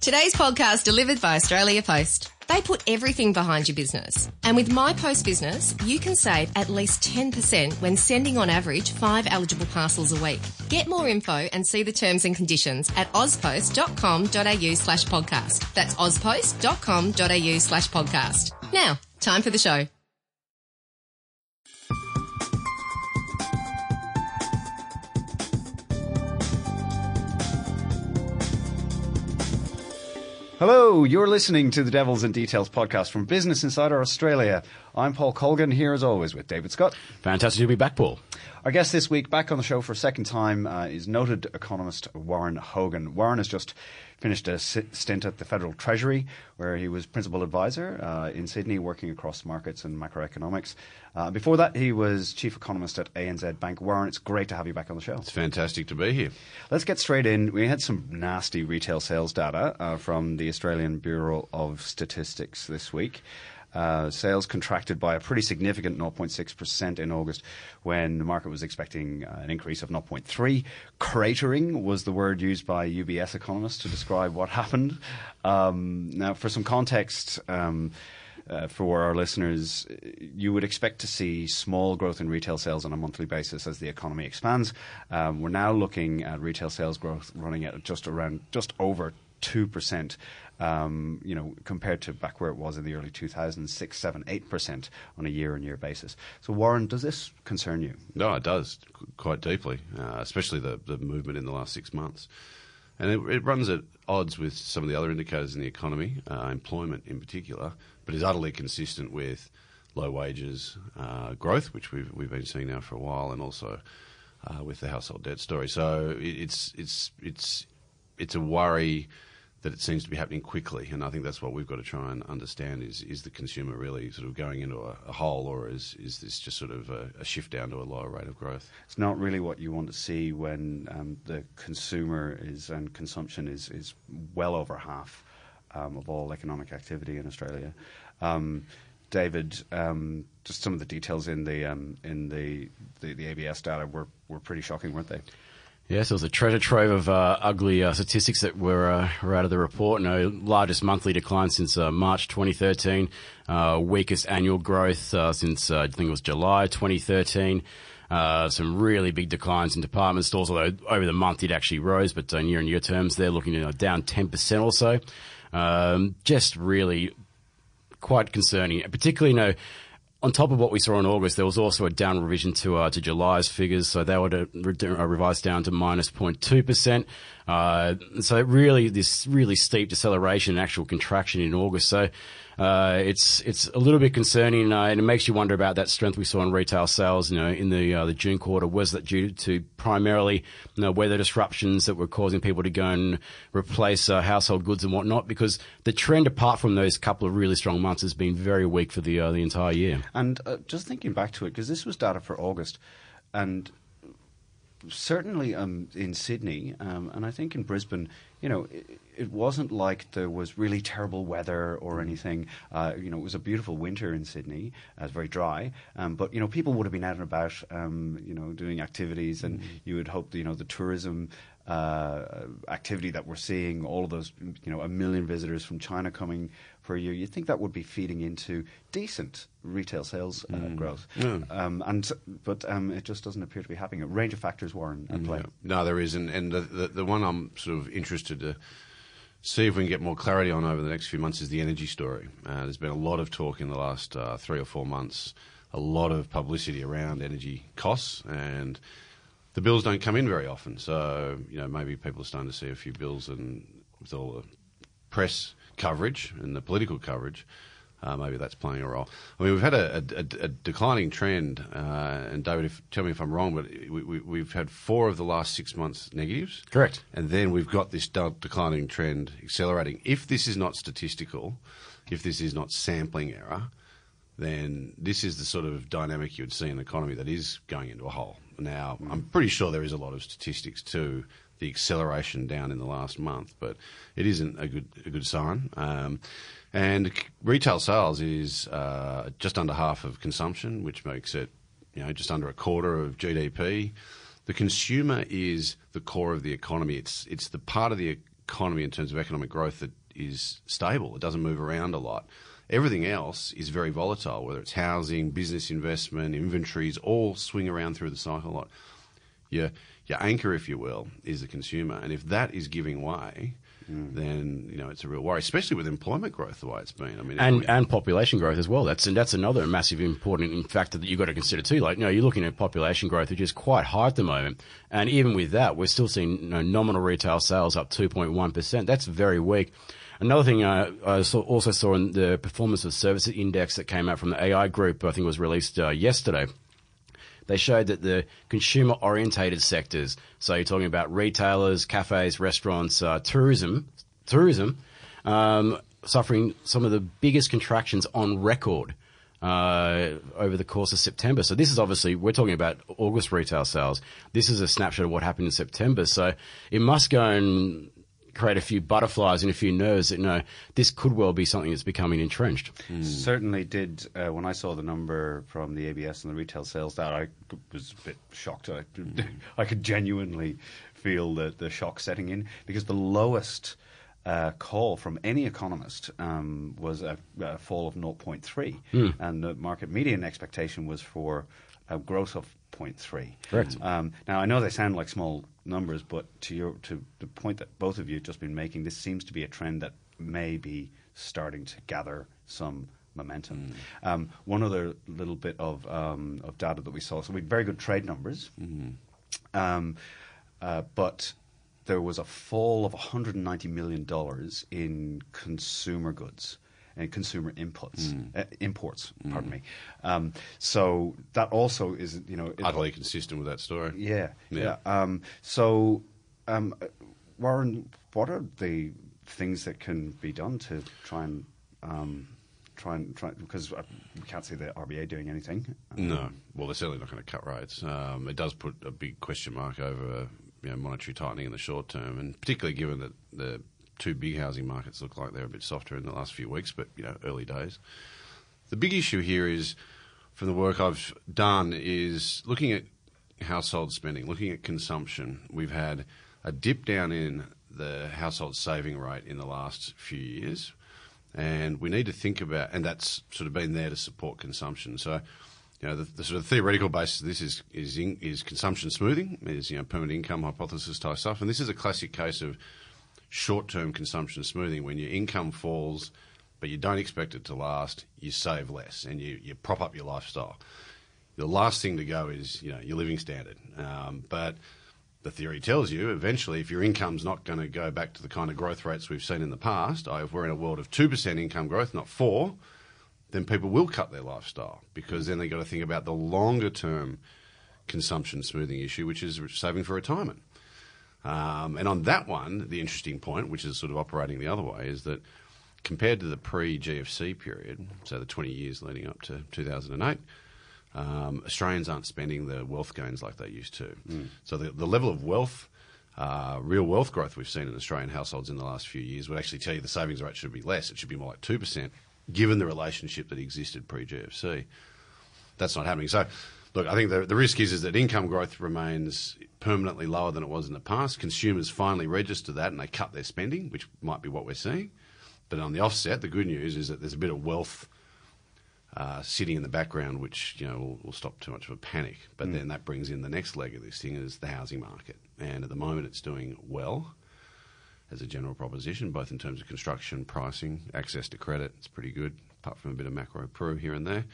Today's podcast delivered by Australia Post. They put everything behind your business. And with My Post Business, you can save at least 10% when sending on average five eligible parcels a week. Get more info and see the terms and conditions at auspost.com.au slash podcast. That's auspost.com.au slash podcast. Now, time for the show. Hello, you're listening to the Devils and Details podcast from Business Insider Australia. I'm Paul Colgan, here as always with David Scott. Fantastic to be back, Paul. Our guest this week, back on the show for a second time, uh, is noted economist Warren Hogan. Warren has just finished a stint at the Federal Treasury, where he was principal advisor uh, in Sydney, working across markets and macroeconomics. Uh, before that, he was chief economist at ANZ Bank. Warren, it's great to have you back on the show. It's fantastic to be here. Let's get straight in. We had some nasty retail sales data uh, from the Australian Bureau of Statistics this week. Uh, sales contracted by a pretty significant 0.6% in August when the market was expecting uh, an increase of 0.3. Cratering was the word used by UBS economists to describe what happened. Um, now, for some context, um, uh, for our listeners, you would expect to see small growth in retail sales on a monthly basis as the economy expands. Um, we're now looking at retail sales growth running at just around just over 2% um, you know, compared to back where it was in the early 2000s, 6, 7, 8% on a year on year basis. So, Warren, does this concern you? No, it does quite deeply, uh, especially the, the movement in the last six months. And it, it, runs at odds with some of the other indicators in the economy, uh, employment in particular, but is utterly consistent with low wages uh, growth, which we've, we've been seeing now for a while, and also uh, with the household debt story. So it, it's, it's, it's, it's a worry that it seems to be happening quickly, and I think that's what we've got to try and understand: is is the consumer really sort of going into a, a hole, or is is this just sort of a, a, shift down to a lower rate of growth? It's not really what you want to see when um, the consumer is and consumption is is well over half um, of all economic activity in Australia. Um, David, um, just some of the details in the um, in the, the, the ABS data were were pretty shocking, weren't they? Yes, it was a treasure trove of uh, ugly uh, statistics that were, uh, were out of the report. No largest monthly decline since uh, March 2013, uh, weakest annual growth uh, since I think it was July 2013. some really big declines in department stores, although over the month it actually rose, but in year on year terms, they're looking at down 10% or so. Um, just really quite concerning, particularly, you know, on top of what we saw in August, there was also a down revision to uh, to July's figures, so they were re- uh, revised down to minus 0.2 percent. Uh, so really, this really steep deceleration, and actual contraction in August. So uh, it's it's a little bit concerning, uh, and it makes you wonder about that strength we saw in retail sales. You know, in the uh, the June quarter, was that due to primarily you know, weather disruptions that were causing people to go and replace uh, household goods and whatnot? Because the trend, apart from those couple of really strong months, has been very weak for the uh, the entire year. And uh, just thinking back to it, because this was data for August, and certainly um, in Sydney, um, and I think in Brisbane, you know, it, it, wasn't like there was really terrible weather or mm. anything. Uh, you know, it was a beautiful winter in Sydney. Uh, it was very dry, um, but you know, people would have been out and about, um, you know, doing activities, and mm. you would hope, you know, the tourism uh, activity that we're seeing, all of those, you know, a million visitors from China coming per year, you'd think that would be feeding into decent retail sales uh, mm. growth. Mm. Um, and but um, it just doesn't appear to be happening. A range of factors, Warren, in play. No, there is, and, and the, the, the one I'm sort of interested to see if we can get more clarity on over the next few months is the energy story. Uh, there's been a lot of talk in the last uh, three or four months, a lot of publicity around energy costs and the bills don't come in very often. So, you know, maybe people are starting to see a few bills and with all the press coverage and the political coverage, uh, maybe that's playing a role. I mean, we've had a, a, a declining trend, uh, and David, if, tell me if I'm wrong, but we, have had four of the last six months negatives. Correct. And then we've got this declining trend accelerating. If this is not statistical, if this is not sampling error, then this is the sort of dynamic you would see in an economy that is going into a hole. Now. I'm pretty sure there is a lot of statistics too the acceleration down in the last month, but it isn't a good a good sign. Um, and retail sales is uh, just under half of consumption, which makes it you know just under a quarter of GDP. The consumer is the core of the economy. It's it's the part of the economy in terms of economic growth that is stable. It doesn't move around a lot. Everything else is very volatile, whether it's housing, business investment, inventories, all swing around through the cycle a lot. Your, your anchor, if you will, is the consumer. And if that is giving way, then you know it's a real worry, especially with employment growth the way it's been. I mean, and we- and population growth as well. That's and that's another massive important factor that you've got to consider too. Like, you know, you're looking at population growth, which is quite high at the moment, and even with that, we're still seeing you know, nominal retail sales up 2.1 percent. That's very weak. Another thing uh, I saw, also saw in the performance of services index that came out from the AI group, I think was released uh, yesterday. They showed that the consumer orientated sectors, so you're talking about retailers, cafes, restaurants, uh, tourism, tourism, um, suffering some of the biggest contractions on record uh, over the course of September. So this is obviously we're talking about August retail sales. This is a snapshot of what happened in September. So it must go and create a few butterflies and a few nerves that you know this could well be something that's becoming entrenched. Certainly did. Uh, when I saw the number from the ABS and the retail sales data, I was a bit shocked. I, I could genuinely feel the, the shock setting in because the lowest uh, call from any economist um, was a, a fall of 0.3, and the market median expectation was for a growth of 0.3. Correct. Um, now I know they sound like small numbers, but to your to the point that both of you have just been making, this seems to be a trend that may be starting to gather some momentum. Um, one other little bit of um, of data that we saw. So we had very good trade numbers, um, uh, but there was a fall of 190 million dollars in consumer goods and consumer inputs uh, imports. Pardon me. Um, so that also is you know utterly consistent with that story. yeah, Yeah. yeah. Um, so, um, Warren, what are the things that can be done to try and um, try and try because uh, we can't see the RBA doing anything. No, well, they're certainly not going to cut rates. Um, it does put a big question mark over you know, monetary tightening in the short term, and particularly given that the two big housing markets look like they're a bit softer in the last few weeks, but you know, early days. The big issue here is, from the work I've done, is looking at household spending, looking at consumption. We've had a dip down in the household saving rate in the last few years, and we need to think about, and that's sort of been there to support consumption. So, you know, the, the sort of theoretical basis of this is is, in, is consumption smoothing, is you know permanent income hypothesis type stuff, and this is a classic case of short-term consumption smoothing when your income falls, but you don't expect it to last, you save less and you, you prop up your lifestyle. The last thing to go is you know your living standard, um, but the theory tells you eventually if your income's not going to go back to the kind of growth rates we've seen in the past, if we're in a world of two percent income growth, not four, then people will cut their lifestyle because then they've got to think about the longer term consumption smoothing issue, which is saving for retirement. Um, and on that one, the interesting point, which is sort of operating the other way, is that compared to the pre GFC period, so the 20 years leading up to 2008, um, Australians aren't spending the wealth gains like they used to. So the, the level of wealth, uh, real wealth growth we've seen in Australian households in the last few years would actually tell you the savings rate should be less. It should be more like 2%, given the relationship that existed pre GFC that's not happening. So, look, I think the, the risk is, is that income growth remains permanently lower than it was in the past. Consumers finally register that and they cut their spending, which might be what we're seeing. But on the offset, the good news is that there's a bit of wealth uh, sitting in the background, which you know will, will stop too much of a panic. But then that brings in the next leg of this thing is the housing market, and at the moment it's doing well as a general proposition, both in terms of construction, pricing, access to credit. It's pretty good, apart from a bit of macro pru here and there.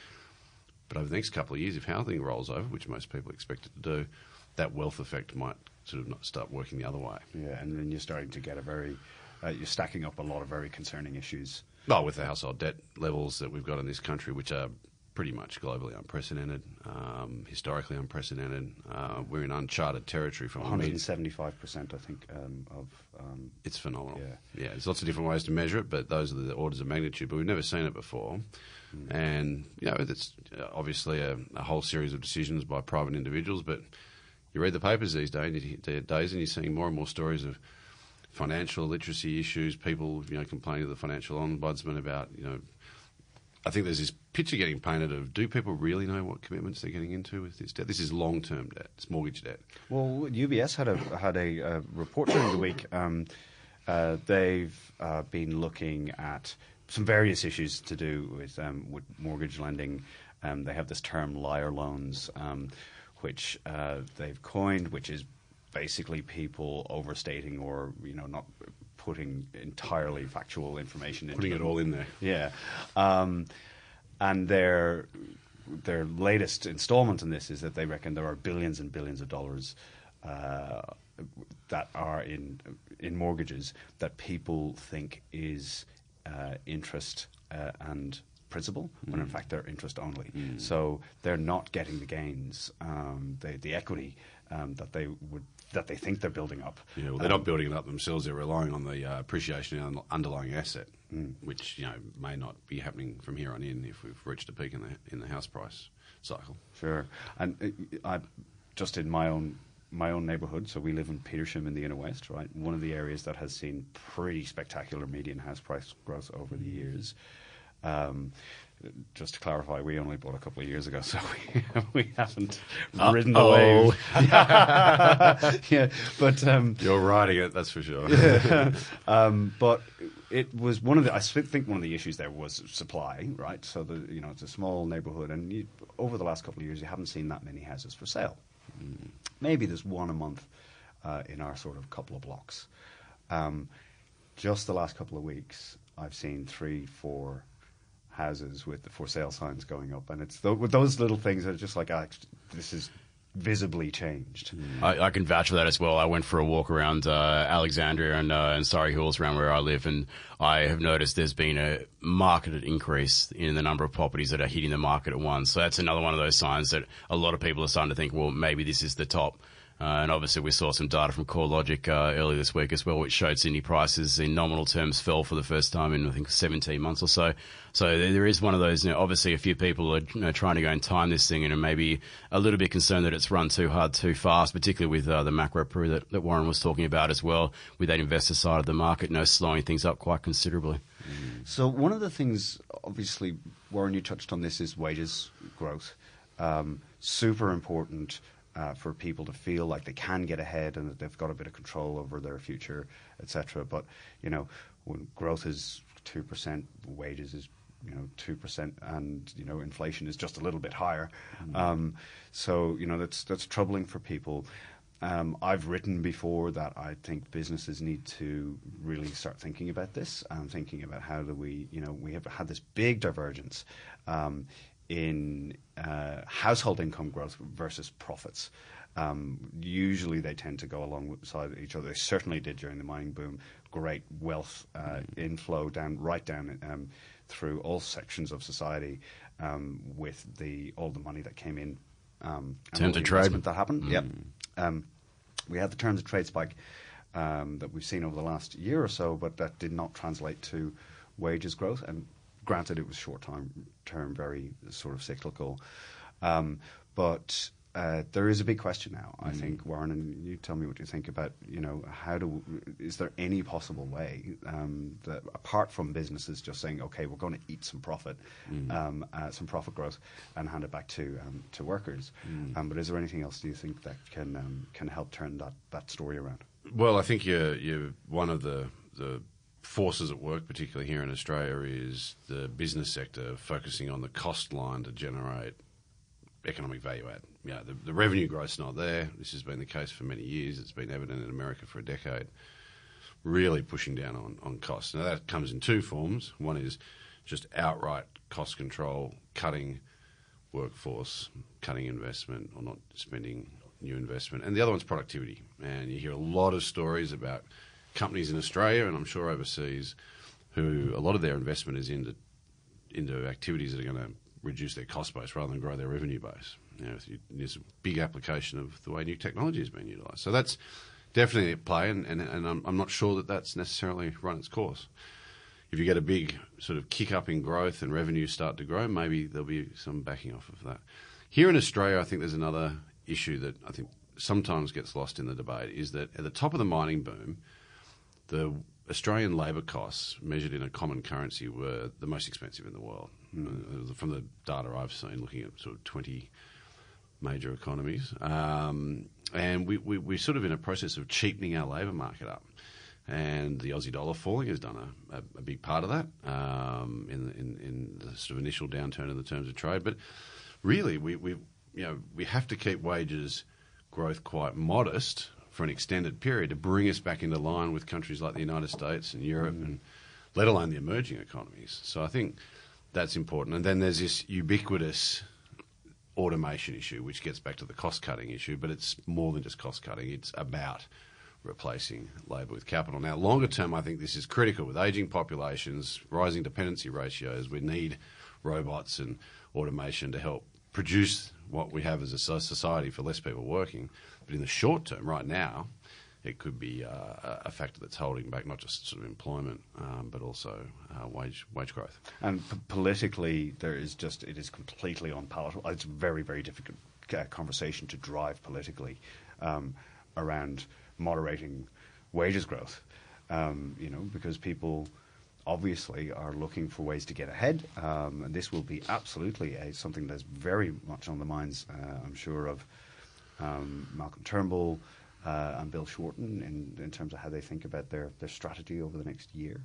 But over the next couple of years, if housing rolls over, which most people expect it to do, that wealth effect might sort of not start working the other way. Yeah, and then you're starting to get a very, uh, you're stacking up a lot of very concerning issues. Well, with the household debt levels that we've got in this country, which are pretty much globally unprecedented, um, historically unprecedented, uh, we're in uncharted territory from 175 percent, I think, um, of. Um, It's phenomenal. Yeah. yeah. There's lots of different ways to measure it, but those are the orders of magnitude. But we've never seen it before, and you know, it's uh, obviously a, a whole series of decisions by private individuals. But you read the papers these days, days, and you're seeing more and more stories of financial literacy issues. People, you know, complaining to the financial ombudsman about, you know. I think there's this picture getting painted of do people really know what commitments they're getting into with this debt? This is long term debt. It's mortgage debt. Well, UBS had a had a, report during the week. Um, uh, they've uh, been looking at some various issues to do with um, with mortgage lending. Um, they have this term liar loans, um, which uh, they've coined, which is basically people overstating or you know not putting entirely factual information into Putting it them. all in there. Yeah. Um, and their their latest installment in this is that they reckon there are billions and billions of dollars uh, that are in in mortgages that people think is interest uh, and principal, when in fact they're interest only. So they're not getting the gains, um, the the equity um, that they would that they think they're building up. Yeah, well, they're not building it up themselves. They're relying on the uh, appreciation in the underlying asset, which you know may not be happening from here on in if we've reached a peak in the in the house price cycle. Sure, and uh, I just in my own my own neighbourhood. So we live in Petersham in the inner west, right? One of the areas that has seen pretty spectacular median house price growth over the years. Um, just to clarify, we only bought a couple of years ago, so we, we haven't ridden the Uh-oh. wave. yeah, but um, You're riding it, that's for sure. um, but it was one of the. I think one of the issues there was supply, right? So the you know it's a small neighbourhood, and you, over the last couple of years, you haven't seen that many houses for sale. Maybe there's one a month uh, in our sort of couple of blocks. Um, just the last couple of weeks, I've seen three, four houses with the for sale signs going up, and it's th- with those little things that are just like, ah, this is visibly changed. I, I can vouch for that as well. I went for a walk around uh, Alexandria and, uh, and Surry Hills around where I live, and I have noticed there's been a marketed increase in the number of properties that are hitting the market at once. So that's another one of those signs that a lot of people are starting to think, well, maybe this is the top. Uh, and obviously, we saw some data from CoreLogic uh, earlier this week as well, which showed Sydney prices in nominal terms fell for the first time in I think 17 months or so. So there is one of those. You know, obviously, a few people are you know, trying to go and time this thing, and are maybe a little bit concerned that it's run too hard, too fast, particularly with uh, the macro pru that, that Warren was talking about as well, with that investor side of the market, you know, slowing things up quite considerably. So one of the things, obviously, Warren, you touched on this, is wages growth. Um, super important uh, for people to feel like they can get ahead and that they've got a bit of control over their future, etc. But you know, when growth is two percent, wages is you know two percent, and you know inflation is just a little bit higher. Um, so you know that's that's troubling for people. Um, I've written before that I think businesses need to really start thinking about this and thinking about how do we, you know, we have had this big divergence um, in uh, household income growth versus profits. Um, usually they tend to go alongside each other. They certainly did during the mining boom. Great wealth uh, inflow down, right down um, through all sections of society um, with the all the money that came in. Um, Terms of trade. that happened. Yep. Um, we had the terms of trade spike um, that we've seen over the last year or so, but that did not translate to wages growth. And granted, it was short term, term very sort of cyclical. Um, but uh, there is a big question now. I think Warren, and you tell me what you think about. You know, how do is there any possible way um, that apart from businesses just saying, okay, we're going to eat some profit, um, uh, some profit growth, and hand it back to um, to workers? Um, but is there anything else do you think that can um, can help turn that, that story around? Well, I think you're, you're one of the, the forces at work, particularly here in Australia, is the business sector focusing on the cost line to generate economic value add. Yeah, the, the revenue growth's not there. This has been the case for many years. It's been evident in America for a decade. Really pushing down on, on costs. Now, that comes in two forms. One is just outright cost control, cutting workforce, cutting investment, or not spending new investment. And the other one's productivity. And you hear a lot of stories about companies in Australia, and I'm sure overseas, who a lot of their investment is into into activities that are going to reduce their cost base rather than grow their revenue base. You know, there's a big application of the way new technology is being utilised. So that's definitely at play, and, and, and I'm, I'm not sure that that's necessarily run its course. If you get a big sort of kick up in growth and revenues start to grow, maybe there'll be some backing off of that. Here in Australia, I think there's another issue that I think sometimes gets lost in the debate is that at the top of the mining boom, the Australian labour costs measured in a common currency were the most expensive in the world. Uh, from the data I've seen, looking at sort of 20 major economies. Um, and we, we, we're sort of in a process of cheapening our labour market up. and the Aussie dollar falling has done a, a, a big part of that um, in, in, in the sort of initial downturn in the terms of trade. But really, we, we you know we have to keep wages growth quite modest for an extended period to bring us back into line with countries like the United States and Europe, and let alone the emerging economies. So I think that's important. And then there's this ubiquitous automation issue, which gets back to the cost cutting issue, but it's more than just cost cutting. It's about replacing labour with capital. Now, longer term, I think this is critical with ageing populations, rising dependency ratios. We need robots and automation to help produce what we have as a society for less people working. But in the short term, right now, it could be uh, a factor that's holding back not just sort of employment, um, but also uh, wage wage growth. And p- politically, there is just it is completely unpalatable. It's very very difficult uh, conversation to drive politically um, around moderating wages growth. Um, you know, because people obviously are looking for ways to get ahead. Um, and this will be absolutely a, something that's very much on the minds, uh, I'm sure, of um, Malcolm Turnbull uh, and Bill Shorten in, in terms of how they think about their, their strategy over the next year.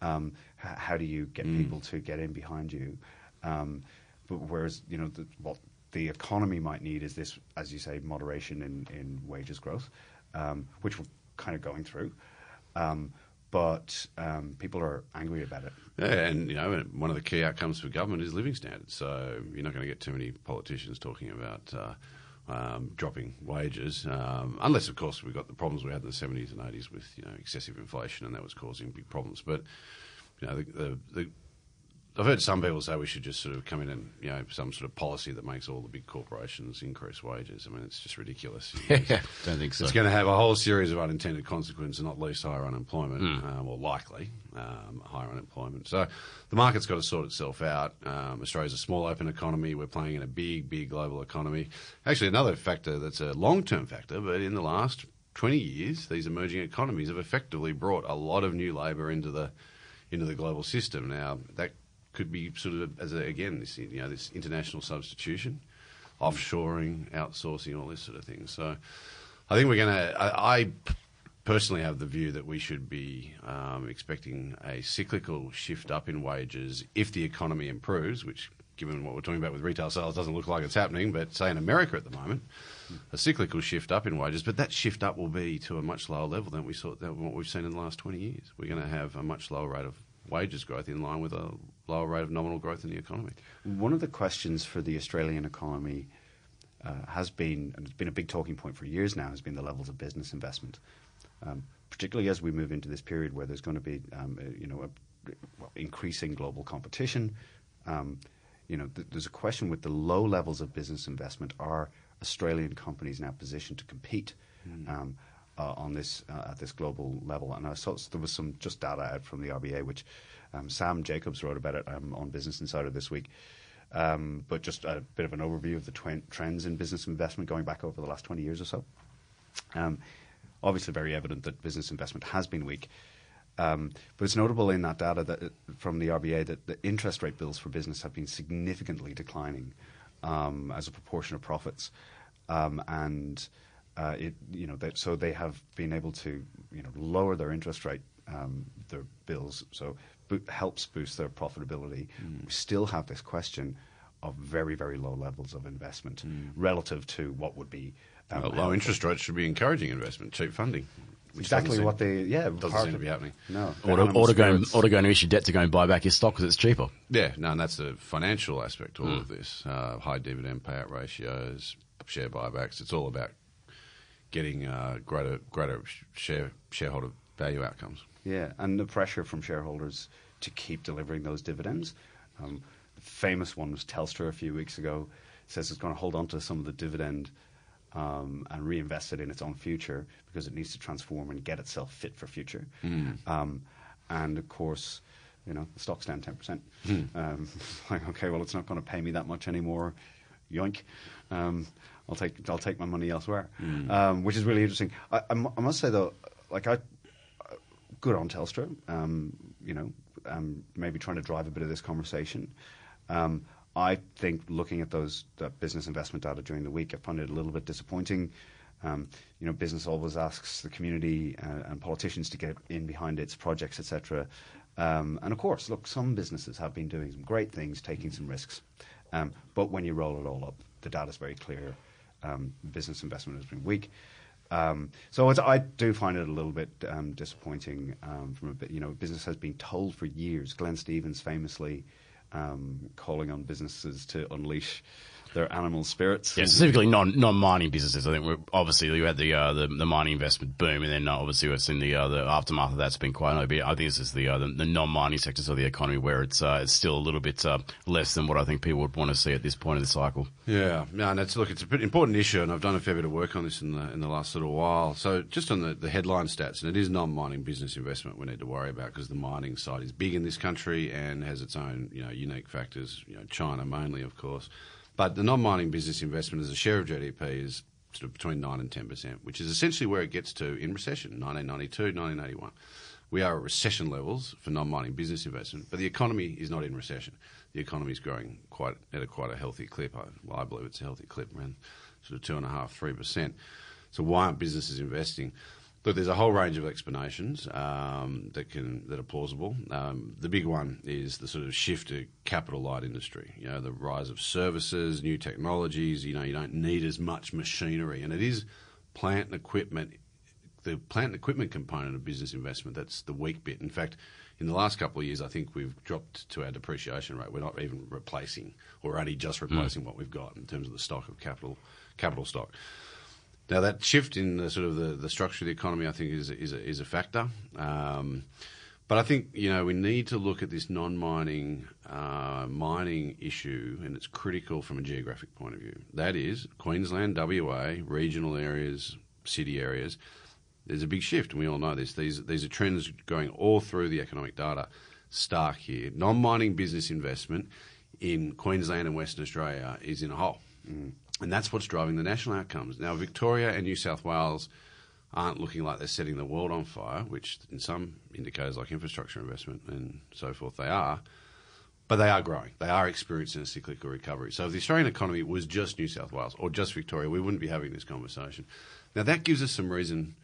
Um, h- how do you get Mm. people to get in behind you? Um, but whereas, you know, the, what the economy might need is this, as you say, moderation in, in wages growth, um, which we're kind of going through. Um, but um, people are angry about it. Yeah, and you know, one of the key outcomes for government is living standards. So you're not going to get too many politicians talking about uh, um, dropping wages, um, unless, of course, we've got the problems we had in the 70s and 80s with you know excessive inflation, and that was causing big problems. But you know, the, the, the I've heard some people say we should just sort of come in and you know some sort of policy that makes all the big corporations increase wages. I mean, it's just ridiculous. Yeah, don't think so. It's going to have a whole series of unintended consequences, not least higher unemployment, um, or likely um, higher unemployment. So the market's got to sort itself out. Um, Australia's a small open economy. We're playing in a big, big global economy. Actually, another factor that's a long-term factor, but in the last 20 years, these emerging economies have effectively brought a lot of new labour into the into the global system. Now that could be sort of as a, again this you know this international substitution, offshoring, outsourcing, all this sort of thing. So I think we're going to. I, personally have the view that we should be um, expecting a cyclical shift up in wages if the economy improves, which. Given what we're talking about with retail sales, doesn't look like it's happening. But say in America at the moment, a cyclical shift up in wages, but that shift up will be to a much lower level than we saw than what we've seen in the last 20 years. We're going to have a much lower rate of wages growth in line with a lower rate of nominal growth in the economy. One of the questions for the Australian economy uh, has been, and it's been a big talking point for years now, has been the levels of business investment, um, particularly as we move into this period where there's going to be, um, uh, you know, a, well, increasing global competition. Um, you know, th- there's a question with the low levels of business investment: Are Australian companies now positioned to compete? Um, uh, on this uh, at this global level, and I saw there was some just data out from the RBA, which um, Sam Jacobs wrote about it um, on Business Insider this week. Um, but just a bit of an overview of the twen- trends in business investment going back over the last 20 years or so. Um, obviously, very evident that business investment has been weak. Um, but it's notable in that data that, from the RBA that the interest rate bills for business have been significantly declining um, as a proportion of profits, um, and uh, it, you know, that, so they have been able to, you know, lower their interest rate, um, their bills, so bo- helps boost their profitability. We still have this question of very, very low levels of investment relative to what would be um, Well, low interest rates should be encouraging investment, cheap funding. Exactly what seem- they, yeah, doesn't seem to be happening. No, Or to, animal or, to go, spirits. or to go and issue debt to go and buy back your stock because it's cheaper. Yeah, no, and that's the financial aspect to all of this. Uh, high dividend payout ratios, share buybacks. It's all about getting uh, greater greater share shareholder value outcomes. Yeah, and the pressure from shareholders to keep delivering those dividends. Um, the famous one was Telstra a few weeks ago. Says it's going to hold on to some of the dividend um, and reinvest it in its own future because it needs to transform and get itself fit for future. Um, and of course, you know, the stock's down ten percent. Um, like, okay, well, it's not going to pay me that much anymore. Yoink. Um, I'll take I'll take my money elsewhere, um, which is really interesting. I, I I must say though, like I good on Telstra. Um, you know, um, maybe trying to drive a bit of this conversation. Um, I think looking at those that business investment data during the week, I found it a little bit disappointing. Um, you know, business always asks the community uh, and politicians to get in behind its projects, etc. Um, and of course, look, some businesses have been doing some great things, taking some risks. Um, but when you roll it all up, the data is very clear. Um, business investment has been weak. Um, so I do find it a little bit um, disappointing. Um, from a bit, you know, business has been told for years. Glenn Stevens famously um, calling on businesses to unleash their animal spirits. Yeah, specifically non non mining businesses. I think we're, obviously you had the, uh, the the mining investment boom, and then uh, obviously we've seen the uh, the aftermath of that's been quite low. But I think this is the uh, the, the non mining sectors of the economy where it's uh, it's still a little bit uh, less than what I think people would want to see at this point of the cycle. Yeah, no, and it's look, it's an important issue, and I've done a fair bit of work on this in the in the last little while. So just on the, the headline stats, and it is non mining business investment we need to worry about because the mining side is big in this country and has its own you know unique factors. You know, China mainly, of course. But the non-mining business investment as a share of GDP is sort of between 9 and 10%, which is essentially where it gets to in recession, 1992, 1981. We are at recession levels for non-mining business investment, but the economy is not in recession. The economy is growing quite at a quite a healthy clip. I, well, I believe it's a healthy clip, around sort of two and a half, three percent. So why aren't businesses investing? Look, there's a whole range of explanations um, that can that are plausible. Um, the big one is the sort of shift to capital light industry. You know, the rise of services, new technologies. You know, you don't need as much machinery, and it is plant and equipment. The plant and equipment component of business investment that's the weak bit. In fact, in the last couple of years, I think we've dropped to our depreciation rate. We're not even replacing, or only just replacing mm. what we've got in terms of the stock of capital capital stock. Now that shift in the sort of the, the structure of the economy, I think, is is a, is a factor. Um, but I think you know we need to look at this non-mining uh, mining issue, and it's critical from a geographic point of view. That is Queensland, WA, regional areas, city areas. There's a big shift, and we all know this. These these are trends going all through the economic data. Stark here. Non-mining business investment in Queensland and Western Australia is in a hole. Mm. And that's what's driving the national outcomes. Now, Victoria and New South Wales aren't looking like they're setting the world on fire, which in some indicators like infrastructure investment and so forth they are. But they are growing. They are experiencing a cyclical recovery. So if the Australian economy was just New South Wales or just Victoria, we wouldn't be having this conversation. Now that gives us some reason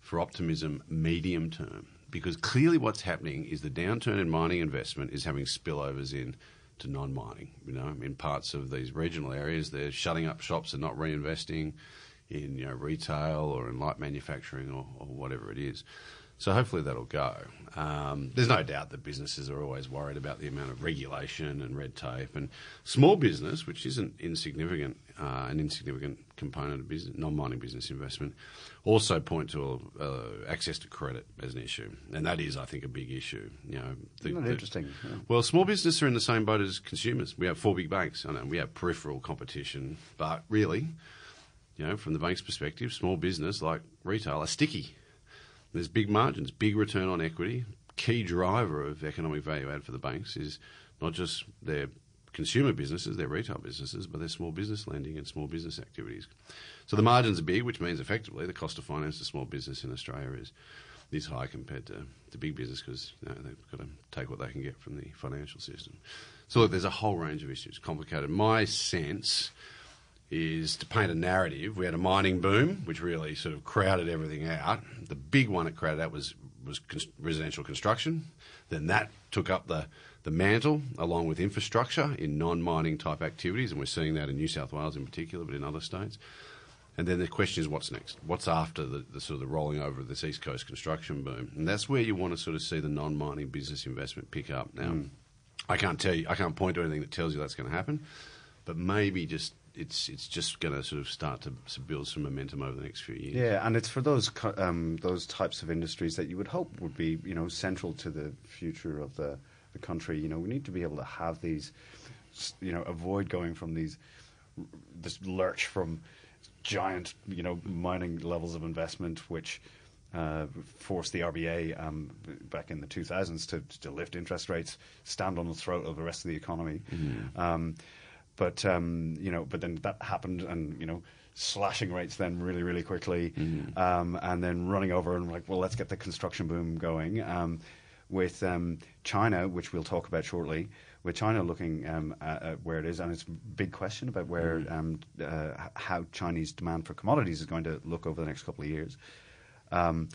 for optimism medium term because clearly what's happening is the downturn in mining investment is having spillovers in to non-mining. You know, in parts of these regional areas, they're shutting up shops and not reinvesting in you know retail or in light manufacturing or, or whatever it is. So hopefully that'll go. Um, there's no doubt that businesses are always worried about the amount of regulation and red tape, and small business, which isn't insignificant, uh, an insignificant component of business, non-mining business investment, also point to uh, access to credit as an issue, and that is, I think, a big issue. You know, the, the, interesting. Yeah. Well, small business are in the same boat as consumers. We have four big banks. I know we have peripheral competition, but really, you know, from the bank's perspective, small business like retail are sticky. There's big margins, big return on equity. Key driver of economic value add for the banks is not just their consumer businesses, their retail businesses, but their small business lending and small business activities. So the margins are big, which means effectively the cost of finance to small business in Australia is is high compared to, to big business because you know, they've got to take what they can get from the financial system. So look, there's a whole range of issues, complicated. My sense is to paint a narrative. We had a mining boom, which really sort of crowded everything out. The big one it crowded out was was con- residential construction. Then that took up the the mantle along with infrastructure in non-mining type activities, and we're seeing that in New South Wales in particular, but in other states. And then the question is, what's next? What's after the, the, sort of the rolling over of this East Coast construction boom? And that's where you want to sort of see the non-mining business investment pick up. Now, mm. I can't tell you, I can't point to anything that tells you that's going to happen, but maybe just it's it's just going to sort of start to, to, build some momentum over the next few years. Yeah, and it's for those um, those types of industries that you would hope would be you know central to the future of the, the country. You know, we need to be able to have these, you know, avoid going from these this lurch from giant you know mining levels of investment which. Uh, forced the RBA um, back in the 2000s to, to lift interest rates, stand on the throat of the rest of the economy. Mm-hmm. Um, but um, you know, but then that happened, and you know, slashing rates then really, really quickly, mm. um, and then running over and like, well, let's get the construction boom going. Um, with um, China, which we'll talk about shortly, with China looking um, at, at where it is, and it's a big question about where Mm. um, uh, how Chinese demand for commodities is going to look over the next couple of years. Um,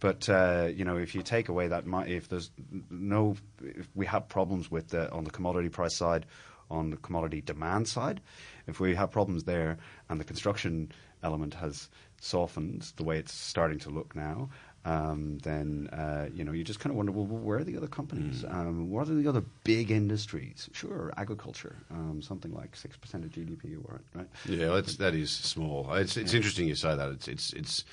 but uh, you know, if you take away that, if there's no, if we have problems with the, on the commodity price side, on the commodity demand side, if we have problems there, and the construction element has softened the way it's starting to look now, um, then uh, you know you just kind of wonder, well, where are the other companies? Um, what are the other big industries? Sure, agriculture, um, something like six percent of GDP, right? Right. Yeah, that's, that is small. It's, it's interesting you say that. It's, it's, it's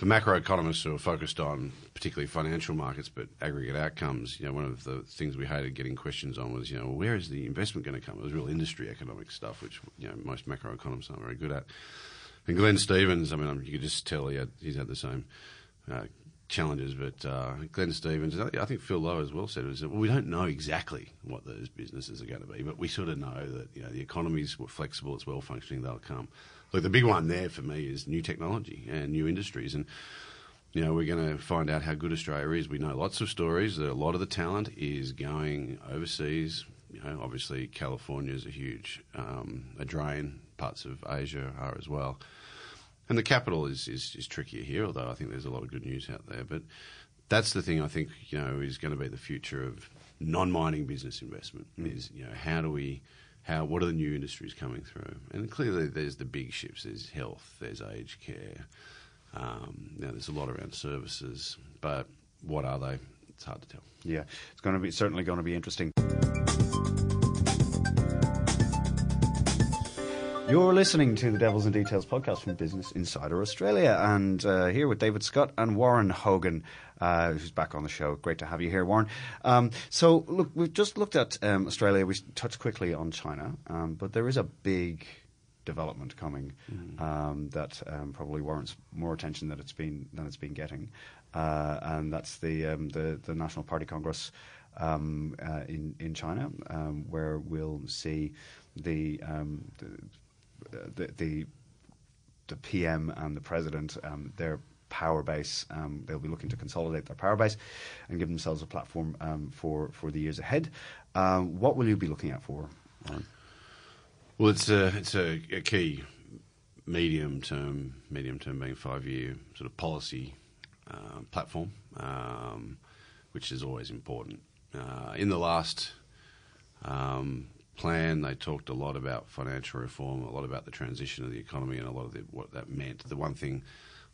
for macroeconomists who are focused on particularly financial markets, but aggregate outcomes. You know, one of the things we hated getting questions on was, you know, where is the investment going to come? It was real industry economic stuff, which you know most macroeconomists aren't very good at. And Glenn Stevens, I mean, you could just tell he had, he's had the same uh, challenges, but uh, Glenn Stevens, I think Phil Lowe as well said, was well, we don't know exactly what those businesses are going to be, but we sort of know that you know the economy's flexible, it's well functioning, they'll come. Look, the big one there for me is new technology and new industries, and you know, we're going to find out how good Australia is. We know lots of stories that a lot of the talent is going overseas. You know, obviously California is a huge um, a drain. Parts of Asia are as well. And the capital is, is, is trickier here, although I think there's a lot of good news out there. But that's the thing I think you know is going to be the future of non-mining business investment. Is you know how do we how what are the new industries coming through? And clearly there's the big shifts. There's health. There's aged care. Um, know, there's a lot around services, but what are they? It's hard to tell. Yeah, it's going to be certainly going to be interesting. You're listening to the Devils and Details podcast from Business Insider Australia, and uh, here with David Scott and Warren Hogan, uh, who's back on the show. Great to have you here, Warren. Um, so, look, we've just looked at um, Australia. We touched quickly on China, um, but there is a big development coming um, that um, probably warrants more attention than it's been than it's been getting, uh, and that's the, um, the the National Party Congress um, uh, in in China, um, where we'll see the um, the, the, the the PM and the president, um, their power base, um, they'll be looking to consolidate their power base and give themselves a platform um, for for the years ahead. Um, what will you be looking out for? Warren? Well, it's a it's a, a key medium term, medium term being five year sort of policy uh, platform, um, which is always important. Uh, in the last um, plan, they talked a lot about financial reform, a lot about the transition of the economy, and a lot of the, what that meant. The one thing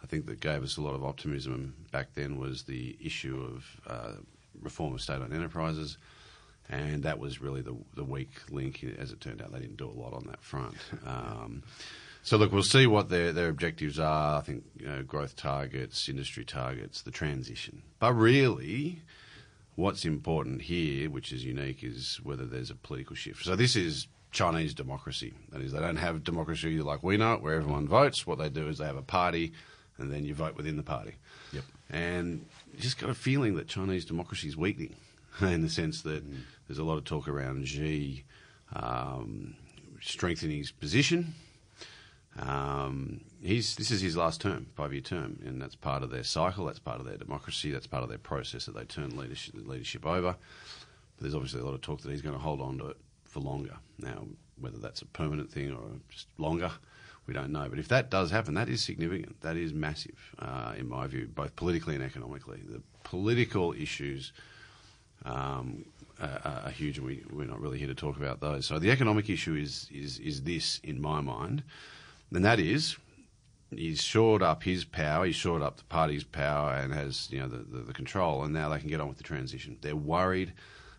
I think that gave us a lot of optimism back then was the issue of uh, reform of state-owned enterprises and that was really the the weak link. As it turned out, they didn't do a lot on that front. Um, so look, we'll see what their their objectives are. I think you know, growth targets, industry targets, the transition. But really, what's important here, which is unique, is whether there's a political shift. So this is Chinese democracy. That is, they don't have democracy like we know it, where everyone votes. What they do is they have a party, and then you vote within the party. Yep. And you just got a feeling that Chinese democracy is weakening in the sense that there's a lot of talk around Xi um, strengthening his position. Um, he's this is his last term, five-year term, and that's part of their cycle. That's part of their democracy. That's part of their process that they turn leadership, leadership over. But there's obviously a lot of talk that he's going to hold on to it for longer. Now, whether that's a permanent thing or just longer, we don't know. But if that does happen, that is significant. That is massive, uh, in my view, both politically and economically. The political issues um, are, are huge, and we, we're not really here to talk about those. So the economic issue is is is this, in my mind, and that is he's shored up his power, he's shored up the party's power, and has you know the, the, the control, and now they can get on with the transition. They're worried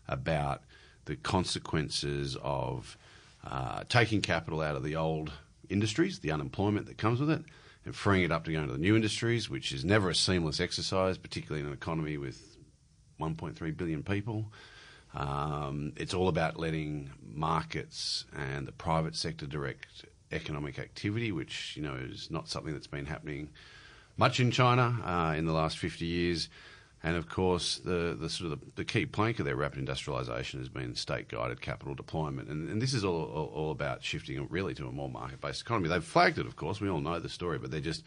about the consequences of uh, taking capital out of the old industries, the unemployment that comes with it, and freeing it up to go into the new industries, which is never a seamless exercise, particularly in an economy with 1.3 billion people. Um, it's all about letting markets and the private sector direct economic activity, which you know is not something that's been happening much in China uh, in the last 50 years. And of course, the, the sort of the, the key plank of their rapid industrialisation has been state-guided capital deployment, and, and this is all, all, all about shifting really to a more market-based economy. They've flagged it, of course. We all know the story, but they're just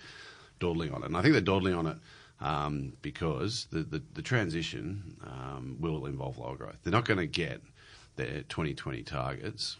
dawdling on it, and I think they're dawdling on it um, because the, the, the transition um, will involve lower growth. They're not going to get their 2020 targets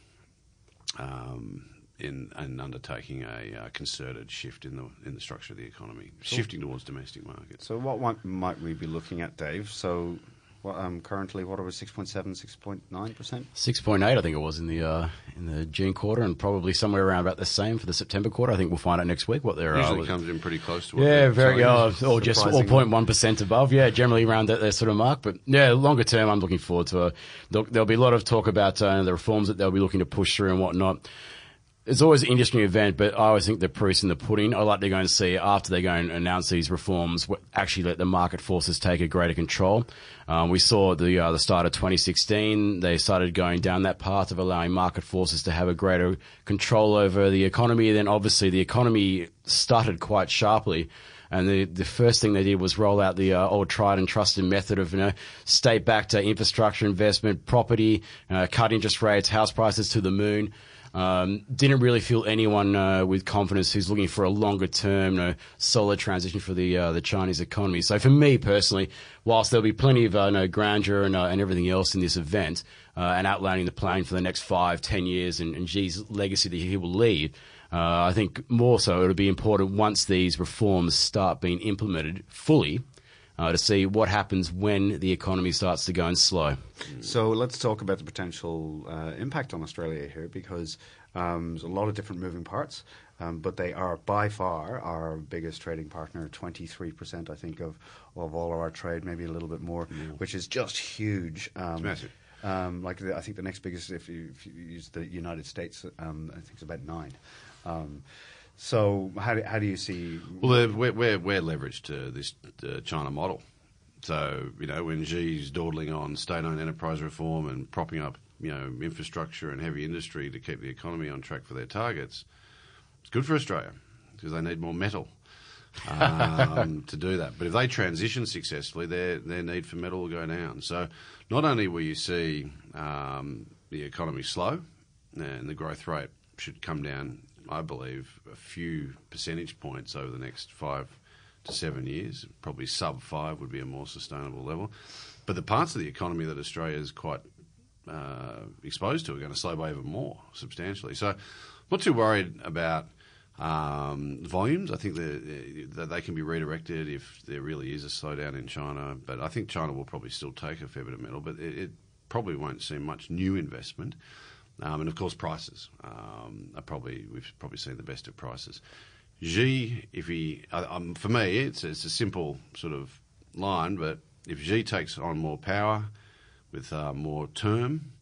um, in, in undertaking a uh, concerted shift in the in the structure of the economy, shifting towards domestic markets. So what might, might we be looking at, Dave? So what, um, currently, what are we, 6.7, 6.9%? Six point eight, I think it was in the uh, in the June quarter, and probably somewhere around about the same for the September quarter. I think we'll find out next week what they're. Usually uh, comes in pretty close to what Yeah, very, telling uh, or just Surprisingly. 0.1% above. Yeah, generally around that, that sort of mark. But yeah, longer term, I'm looking forward to it. There'll, there'll be a lot of talk about uh, the reforms that they'll be looking to push through and whatnot. It's always an industry event, but I always think the proof's in the pudding. I like to go and see after they go and announce these reforms, what actually let the market forces take a greater control. Um, we saw the uh, the start of 2016, they started going down that path of allowing market forces to have a greater control over the economy. Then obviously the economy started quite sharply. And the, the first thing they did was roll out the uh, old tried and trusted method of you know state backed uh, infrastructure investment, property, uh, cut interest rates, house prices to the moon. Um, didn't really feel anyone uh, with confidence who's looking for a longer term, you know, solid transition for the uh, the Chinese economy. So for me personally, whilst there'll be plenty of uh, you know, grandeur and, uh, and everything else in this event, uh, and outlining the plan for the next five, ten years, and, and Xi's legacy that he will leave. Uh, I think more so it'll be important once these reforms start being implemented fully uh, to see what happens when the economy starts to go and slow. So let's talk about the potential uh, impact on Australia here because um, there's a lot of different moving parts, um, but they are by far our biggest trading partner, 23%, I think, of, of all of our trade, maybe a little bit more, which is just huge. Um, It's massive. Um, like the, I think the next biggest, if you, if you use the United States, um, I think it's about nine. Um, so how do, how do you see? Well, we're, we're, we're leveraged to this uh, China model. So, you know, when Xi's dawdling on state-owned enterprise reform and propping up, you know, infrastructure and heavy industry to keep the economy on track for their targets, it's good for Australia because they need more metal um, to do that. But if they transition successfully, their their need for metal will go down. So, not only will you see um, the economy slow, and the growth rate should come down, I believe, a few percentage points over the next five to seven years. Probably sub five would be a more sustainable level. But the parts of the economy that Australia is quite uh, exposed to are going to slow by even more substantially. So, I'm not too worried about um, volumes. I think that they can be redirected if there really is a slowdown in China. But I think China will probably still take a fair bit of metal, but it, it probably won't see much new investment. Um, and of course, prices um, are probably we've probably seen the best of prices. Xi, if he, um, for me, it's it's a simple sort of line, but if Xi takes on more power with uh, more term,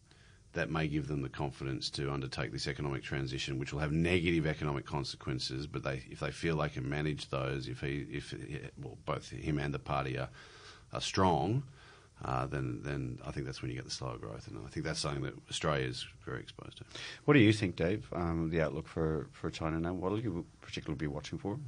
that may give them the confidence to undertake this economic transition, which will have negative economic consequences. But they, if they feel they can manage those, if he, if well, both him and the party are, are strong, uh, then then I think that's when you get the slower growth, and I think that's something that Australia is very exposed to. What do you think, Dave? Um, the outlook for, for China now. What will you particularly be watching for?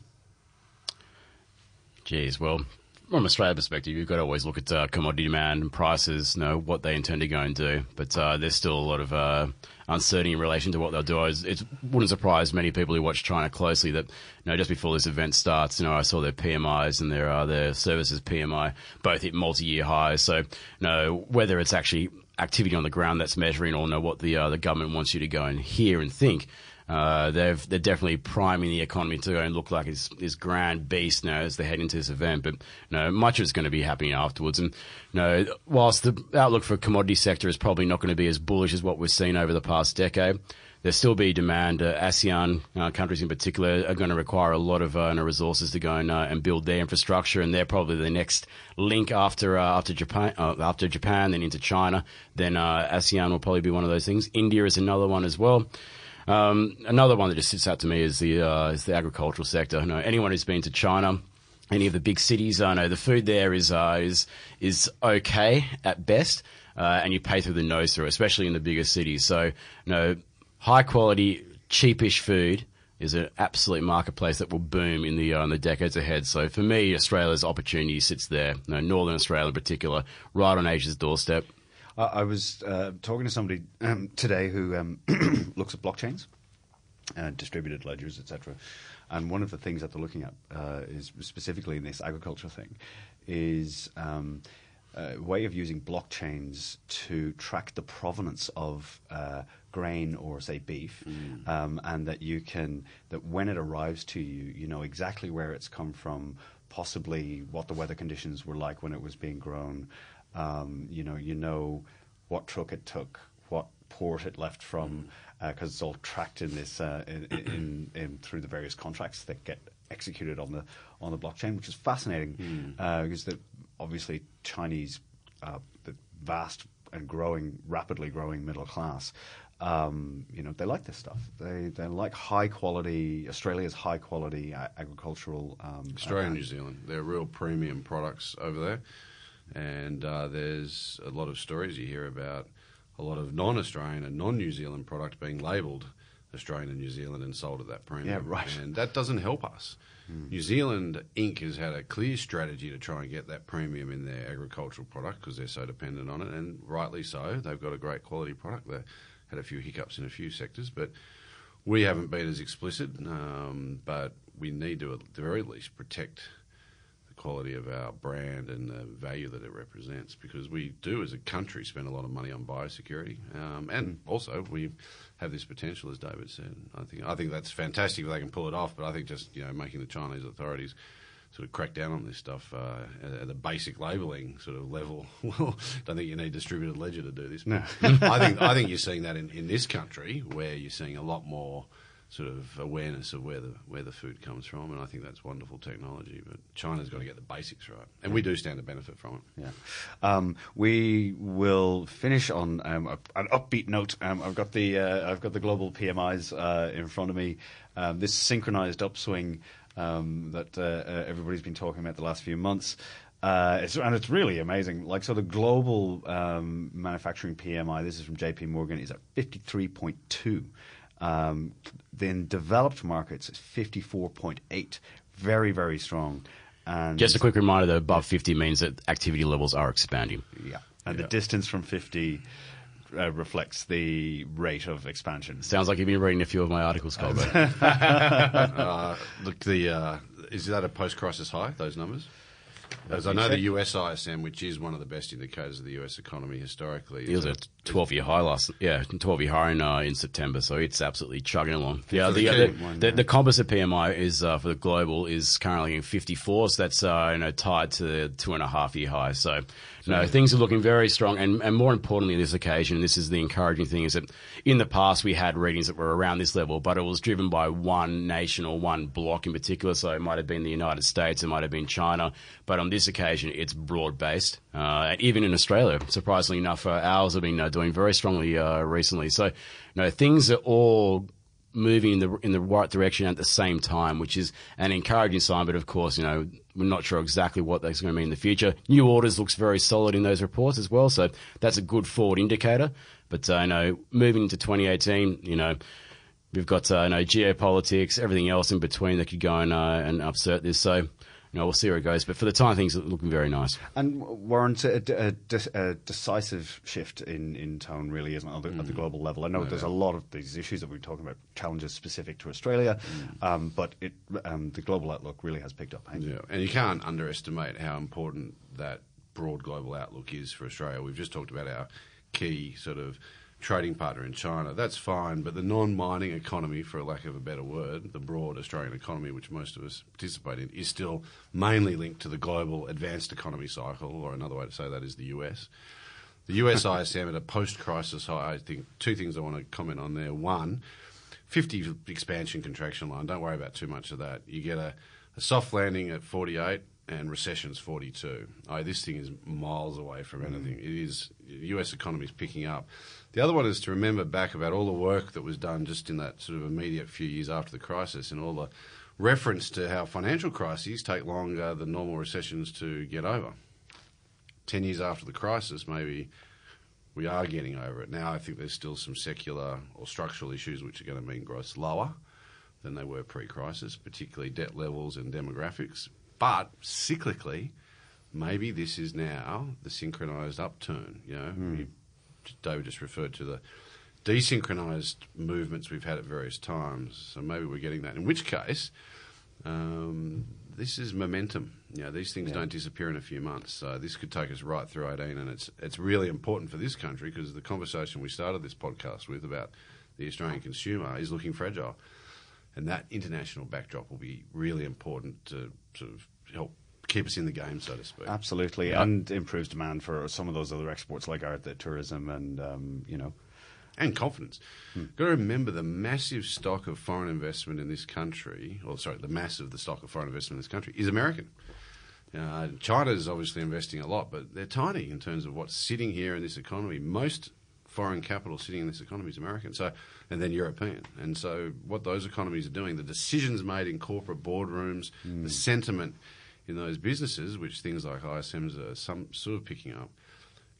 Geez, well, from an Australia perspective, you've got to always look at uh, commodity demand and prices, know what they intend to go and do. But uh, there's still a lot of uh, uncertainty in relation to what they'll do. It wouldn't surprise many people who watch China closely that, you know, just before this event starts, you know, I saw their PMIs and their uh, their services PMI both hit multi-year highs. So, you know, whether it's actually activity on the ground that's measuring or know what the uh, the government wants you to go and hear and think. Uh, they've, they're definitely priming the economy to go and look like this, this grand beast now as they head into this event. But you know, much is going to be happening afterwards. And you know, whilst the outlook for commodity sector is probably not going to be as bullish as what we've seen over the past decade, there'll still be demand. Uh, ASEAN uh, countries in particular are going to require a lot of uh, resources to go and, uh, and build their infrastructure, and they're probably the next link after uh, after Japan, uh, after Japan, then into China. Then uh, ASEAN will probably be one of those things. India is another one as well. Um, another one that just sits out to me is the uh, is the agricultural sector. You know, anyone who's been to China, any of the big cities, I know the food there is uh, is is okay at best, uh, and you pay through the nose through, it, especially in the bigger cities. So, you know, high quality, cheapish food is an absolute marketplace that will boom in the uh, in the decades ahead. So for me, Australia's opportunity sits there. You know, Northern Australia in particular, right on Asia's doorstep. I I was uh, talking to somebody um, today who um, looks at blockchains, uh, distributed ledgers, etc. and one of the things that they're looking at uh, is specifically in this agriculture thing is um, a way of using blockchains to track the provenance of uh, grain or say beef, Mm. um, and that you can that when it arrives to you, you know exactly where it's come from, possibly what the weather conditions were like when it was being grown. Um, you know, you know what truck it took, what port it left from, because it's all tracked in this uh, in, in, in through the various contracts that get executed on the on the blockchain, which is fascinating uh, because the, obviously Chinese, uh, the vast and growing, rapidly growing middle class. Um, you know, they like this stuff. They they like high quality Australia's high quality agricultural. Um, Australia and uh, New Zealand, they're real premium products over there. And uh, there's a lot of stories you hear about a lot of non Australian and non New Zealand product being labelled Australian and New Zealand and sold at that premium. Yeah, right. And that doesn't help us. New Zealand Inc. has had a clear strategy to try and get that premium in their agricultural product because they're so dependent on it, and rightly so. They've got a great quality product. They had a few hiccups in a few sectors, but we haven't been as explicit. Um, but we need to, at the very least, protect quality of our brand and the value that it represents because we do, as a country, spend a lot of money on biosecurity, um, and also we have this potential, as David said. I think I think that's fantastic if they can pull it off. But I think just you know making the Chinese authorities sort of crack down on this stuff uh, at, the basic labelling sort of level. Well, I don't think you need distributed ledger to do this. No. I think I think you're seeing that in, in this country where you're seeing a lot more sort of awareness of where the where the food comes from, and I think that's wonderful technology. But China's got to get the basics right, and we do stand to benefit from it. Yeah. Um, we will finish on um, a, an upbeat note. Um, I've got the uh, I've got the global PMIs uh, in front of me. Um, this synchronized upswing um, that uh, uh, everybody's been talking about the last few months. Uh, it's, and it's really amazing. Like so, the global um, manufacturing PMI. This is from J.P. Morgan. Is at fifty three point two. Um, then developed markets is fifty four point eight. Very very strong. And Just a quick reminder that above 50 means that activity levels are expanding. yeah, and Yeah. the distance from 50 uh, reflects the rate of expansion. Sounds like you've been reading a few of my articles, Colgan. Uh, look, the uh, is that a post-crisis high? Those numbers? As I know, the US ISM, which is one of the best indicators of the US economy historically, It was a 12 year high last, yeah, 12 year high in, uh, in September, so it's absolutely chugging along. Yeah, the, the the, one, the, yeah. the composite PMI is uh, for the global is currently in 54, so that's uh, you know tied to the two and a half year high. So, no, things are looking very strong, and, and more importantly, this occasion, and this is the encouraging thing, is that in the past we had readings that were around this level, but it was driven by one nation or one block in particular. So it might have been the United States, it might have been China, but on this occasion, it's broad based. Uh, and even in Australia, surprisingly enough, uh, ours have been uh, doing very strongly uh, recently. So, you know, things are all moving in the in the right direction at the same time, which is an encouraging sign. But of course, you know, we're not sure exactly what that's going to mean in the future. New orders looks very solid in those reports as well, so that's a good forward indicator. But uh, you know, moving into 2018, you know. We've got uh, you know geopolitics, everything else in between that could go and, uh, and upset this. So, you know, we'll see where it goes. But for the time, things are looking very nice. And warrants a, a, a decisive shift in, in tone, really, isn't it, at the, at the global level? I know there's a lot of these issues that we're talking about, challenges specific to Australia, um, but it, um, the global outlook really has picked up. Yeah, and you can't underestimate how important that broad global outlook is for Australia. We've just talked about our key sort of trading partner in China. That's fine, but the non-mining economy, for a lack of a better word, the broad Australian economy, which most of us participate in, is still mainly linked to the global advanced economy cycle, or another way to say that is the US. The US ISM at a post-crisis high, I think two things I want to comment on there. One, 50 expansion contraction line. Don't worry about too much of that. You get a, a soft landing at 48 and recession's 42. Oh, this thing is miles away from mm. anything. It is, the US economy is picking up. The other one is to remember back about all the work that was done just in that sort of immediate few years after the crisis and all the reference to how financial crises take longer than normal recessions to get over. 10 years after the crisis, maybe we are getting over it. Now, I think there's still some secular or structural issues which are going to mean growth lower than they were pre crisis, particularly debt levels and demographics. But cyclically, maybe this is now the synchronized upturn. You know, you, David just referred to the desynchronized movements we've had at various times. So maybe we're getting that. In which case, um, this is momentum. You know, these things Yeah. don't disappear in a few months. So this could take us right through 18, and it's it's really important for this country because the conversation we started this podcast with about the Australian consumer is looking fragile, and that international backdrop will be really important to sort of help keep us in the game, so to speak. Absolutely, and improves demand for some of those other exports like art, the tourism, and um, you know, and confidence. Got to remember the massive stock of foreign investment in this country, or sorry, the mass of the stock of foreign investment in this country is American. Uh, China is obviously investing a lot, but they're tiny in terms of what's sitting here in this economy. Most foreign capital sitting in this economy is American, so and then European. And so, what those economies are doing, the decisions made in corporate boardrooms, the sentiment in those businesses, which things like ISMs are some sort of picking up,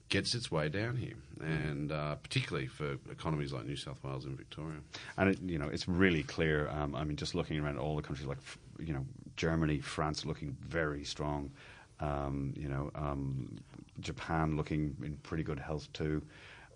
gets its way down here, and uh, particularly for economies like New South Wales and Victoria. and it, you know, it's really clear. Um, I mean, just looking around all the countries like you know, Germany, France looking very strong. Um, you know, um, Japan looking in pretty good health too.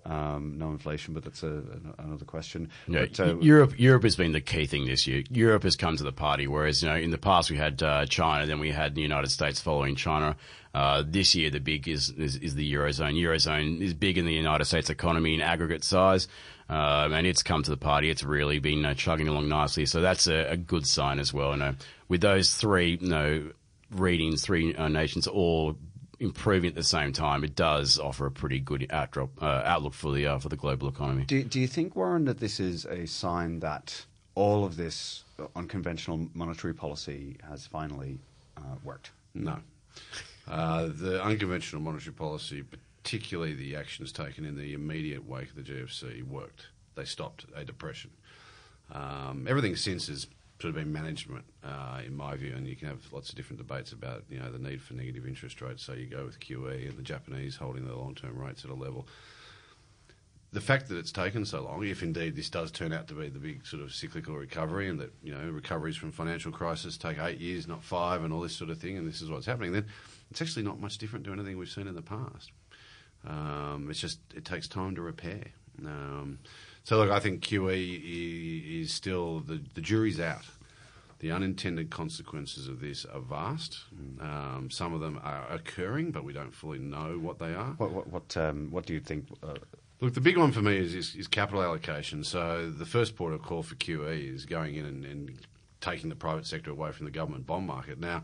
Um, no inflation, but that's a, an- another question. Yeah, But, uh, Europe Europe has been the key thing this year. Europe has come to the party, whereas you know in the past we had uh, China, then we had the United States following China. Uh, this year the big is, is is the eurozone. Eurozone is big in the United States economy in aggregate size, um, and it's come to the party. It's really been uh, chugging along nicely, so that's a, a good sign as well. You know, with those three, you know, readings, three uh, nations all improving at the same time, it does offer a pretty good outdrop, uh, outlook for the uh, for the global economy. Do, do you think, Warren, that this is a sign that all of this unconventional monetary policy has finally uh, worked? No. Uh, the unconventional monetary policy, particularly the actions taken in the immediate wake of the GFC, worked. They stopped a depression. Um, everything since has sort of been management, uh, in my view, and you can have lots of different debates about you know the need for negative interest rates. So you go with QE and the Japanese holding their long-term rates at a level. The fact that it's taken so long, if indeed this does turn out to be the big sort of cyclical recovery, and that you know recoveries from financial crisis take eight years, not five, and all this sort of thing, and this is what's happening, then it's actually not much different to anything we've seen in the past. Um, it's just it takes time to repair. Um, so look, I think QE is still the the jury's out. The unintended consequences of this are vast. Um, some of them are occurring, but we don't fully know what they are. What what what, um, what do you think? Uh, Look, the big one for me is, is, is capital allocation. So the first port of call for QE is going in and, and taking the private sector away from the government bond market. Now,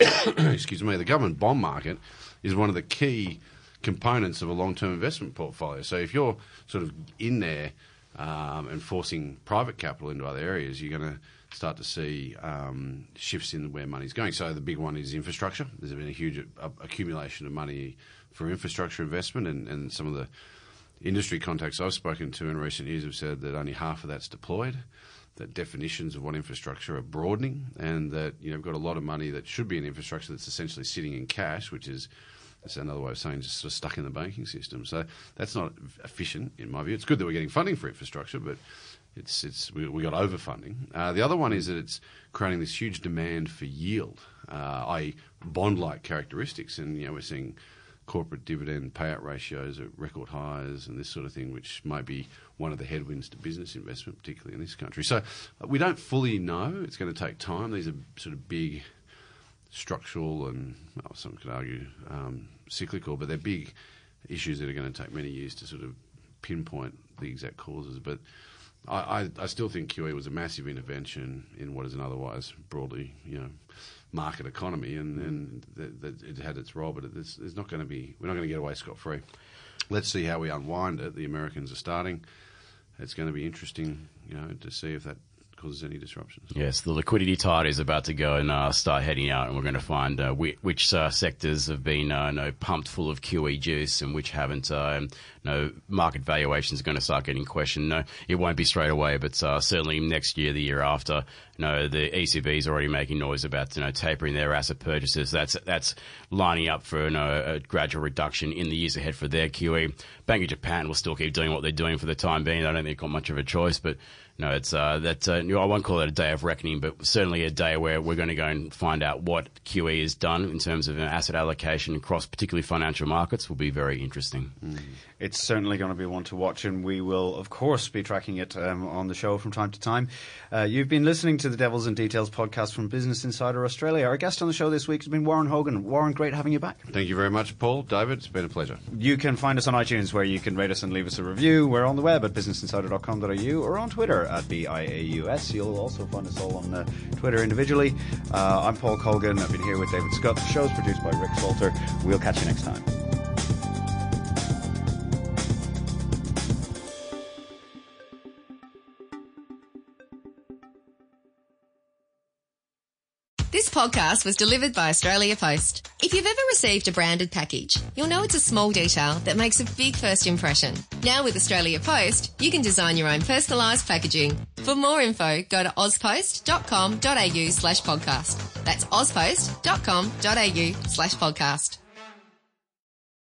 excuse me, the government bond market is one of the key components of a long-term investment portfolio. So if you're sort of in there um, and forcing private capital into other areas, you're going to start to see um, shifts in where money's going. So the big one is infrastructure. There's been a huge accumulation of money for infrastructure investment, and, and some of the industry contacts I've spoken to in recent years have said that only half of that's deployed. That definitions of what infrastructure are broadening, and that you know we've got a lot of money that should be in infrastructure that's essentially sitting in cash, which is that's another way of saying just sort of stuck in the banking system. So that's not efficient in my view. It's good that we're getting funding for infrastructure, but it's it's we, we got overfunding. Uh, the other one is that it's creating this huge demand for yield, uh, i.e., bond-like characteristics, and you know we're seeing corporate dividend payout ratios at record highs and this sort of thing, which might be one of the headwinds to business investment, particularly in this country. So we don't fully know. It's going to take time. These are sort of big structural and, well, some could argue, um, cyclical, but they're big issues that are going to take many years to sort of pinpoint the exact causes. But I, I, I still think QE was a massive intervention in what is an otherwise broadly, you know, market economy, and, and that it had its role, but it's, it's not going to be. We're not going to get away scot free. Let's see how we unwind it. The Americans are starting. It's going to be interesting, you know, to see if that causes any disruptions. Yes, the liquidity tide is about to go and uh, start heading out, and we're going to find uh, which, uh, sectors have been uh, you know, pumped full of QE juice and which haven't. Uh, you know, market valuations are going to start getting questioned. No, it won't be straight away, but uh, certainly next year, the year after. You know, the ECB is already making noise about you know tapering their asset purchases. That's that's lining up for you know, a gradual reduction in the years ahead for their QE. Bank of Japan will still keep doing what they're doing for the time being. I don't think they've got much of a choice, but no, it's uh, that uh, I won't call it a day of reckoning, but certainly a day where we're going to go and find out what QE has done in terms of asset allocation across particularly financial markets will be very interesting. Mm. It's certainly going to be one to watch, and we will, of course, be tracking it um, on the show from time to time. Uh, you've been listening to the Devils and Details podcast from Business Insider Australia. Our guest on the show this week has been Warren Hogan. Warren, great having you back. Thank you very much, Paul. David, it's been a pleasure. You can find us on iTunes where you can rate us and leave us a review. We're on the web at businessinsider.com.au or on Twitter at BIAUS. You'll also find us all on uh, Twitter individually. Uh, I'm Paul Colgan. I've been here with David Scott. The show's produced by Rick Salter. We'll catch you next time. Podcast was delivered by Australia Post. If you've ever received a branded package, you'll know it's a small detail that makes a big first impression. Now with Australia Post, you can design your own personalised packaging. For more info, go to auspost.com.au slash podcast. That's auspost.com.au slash podcast.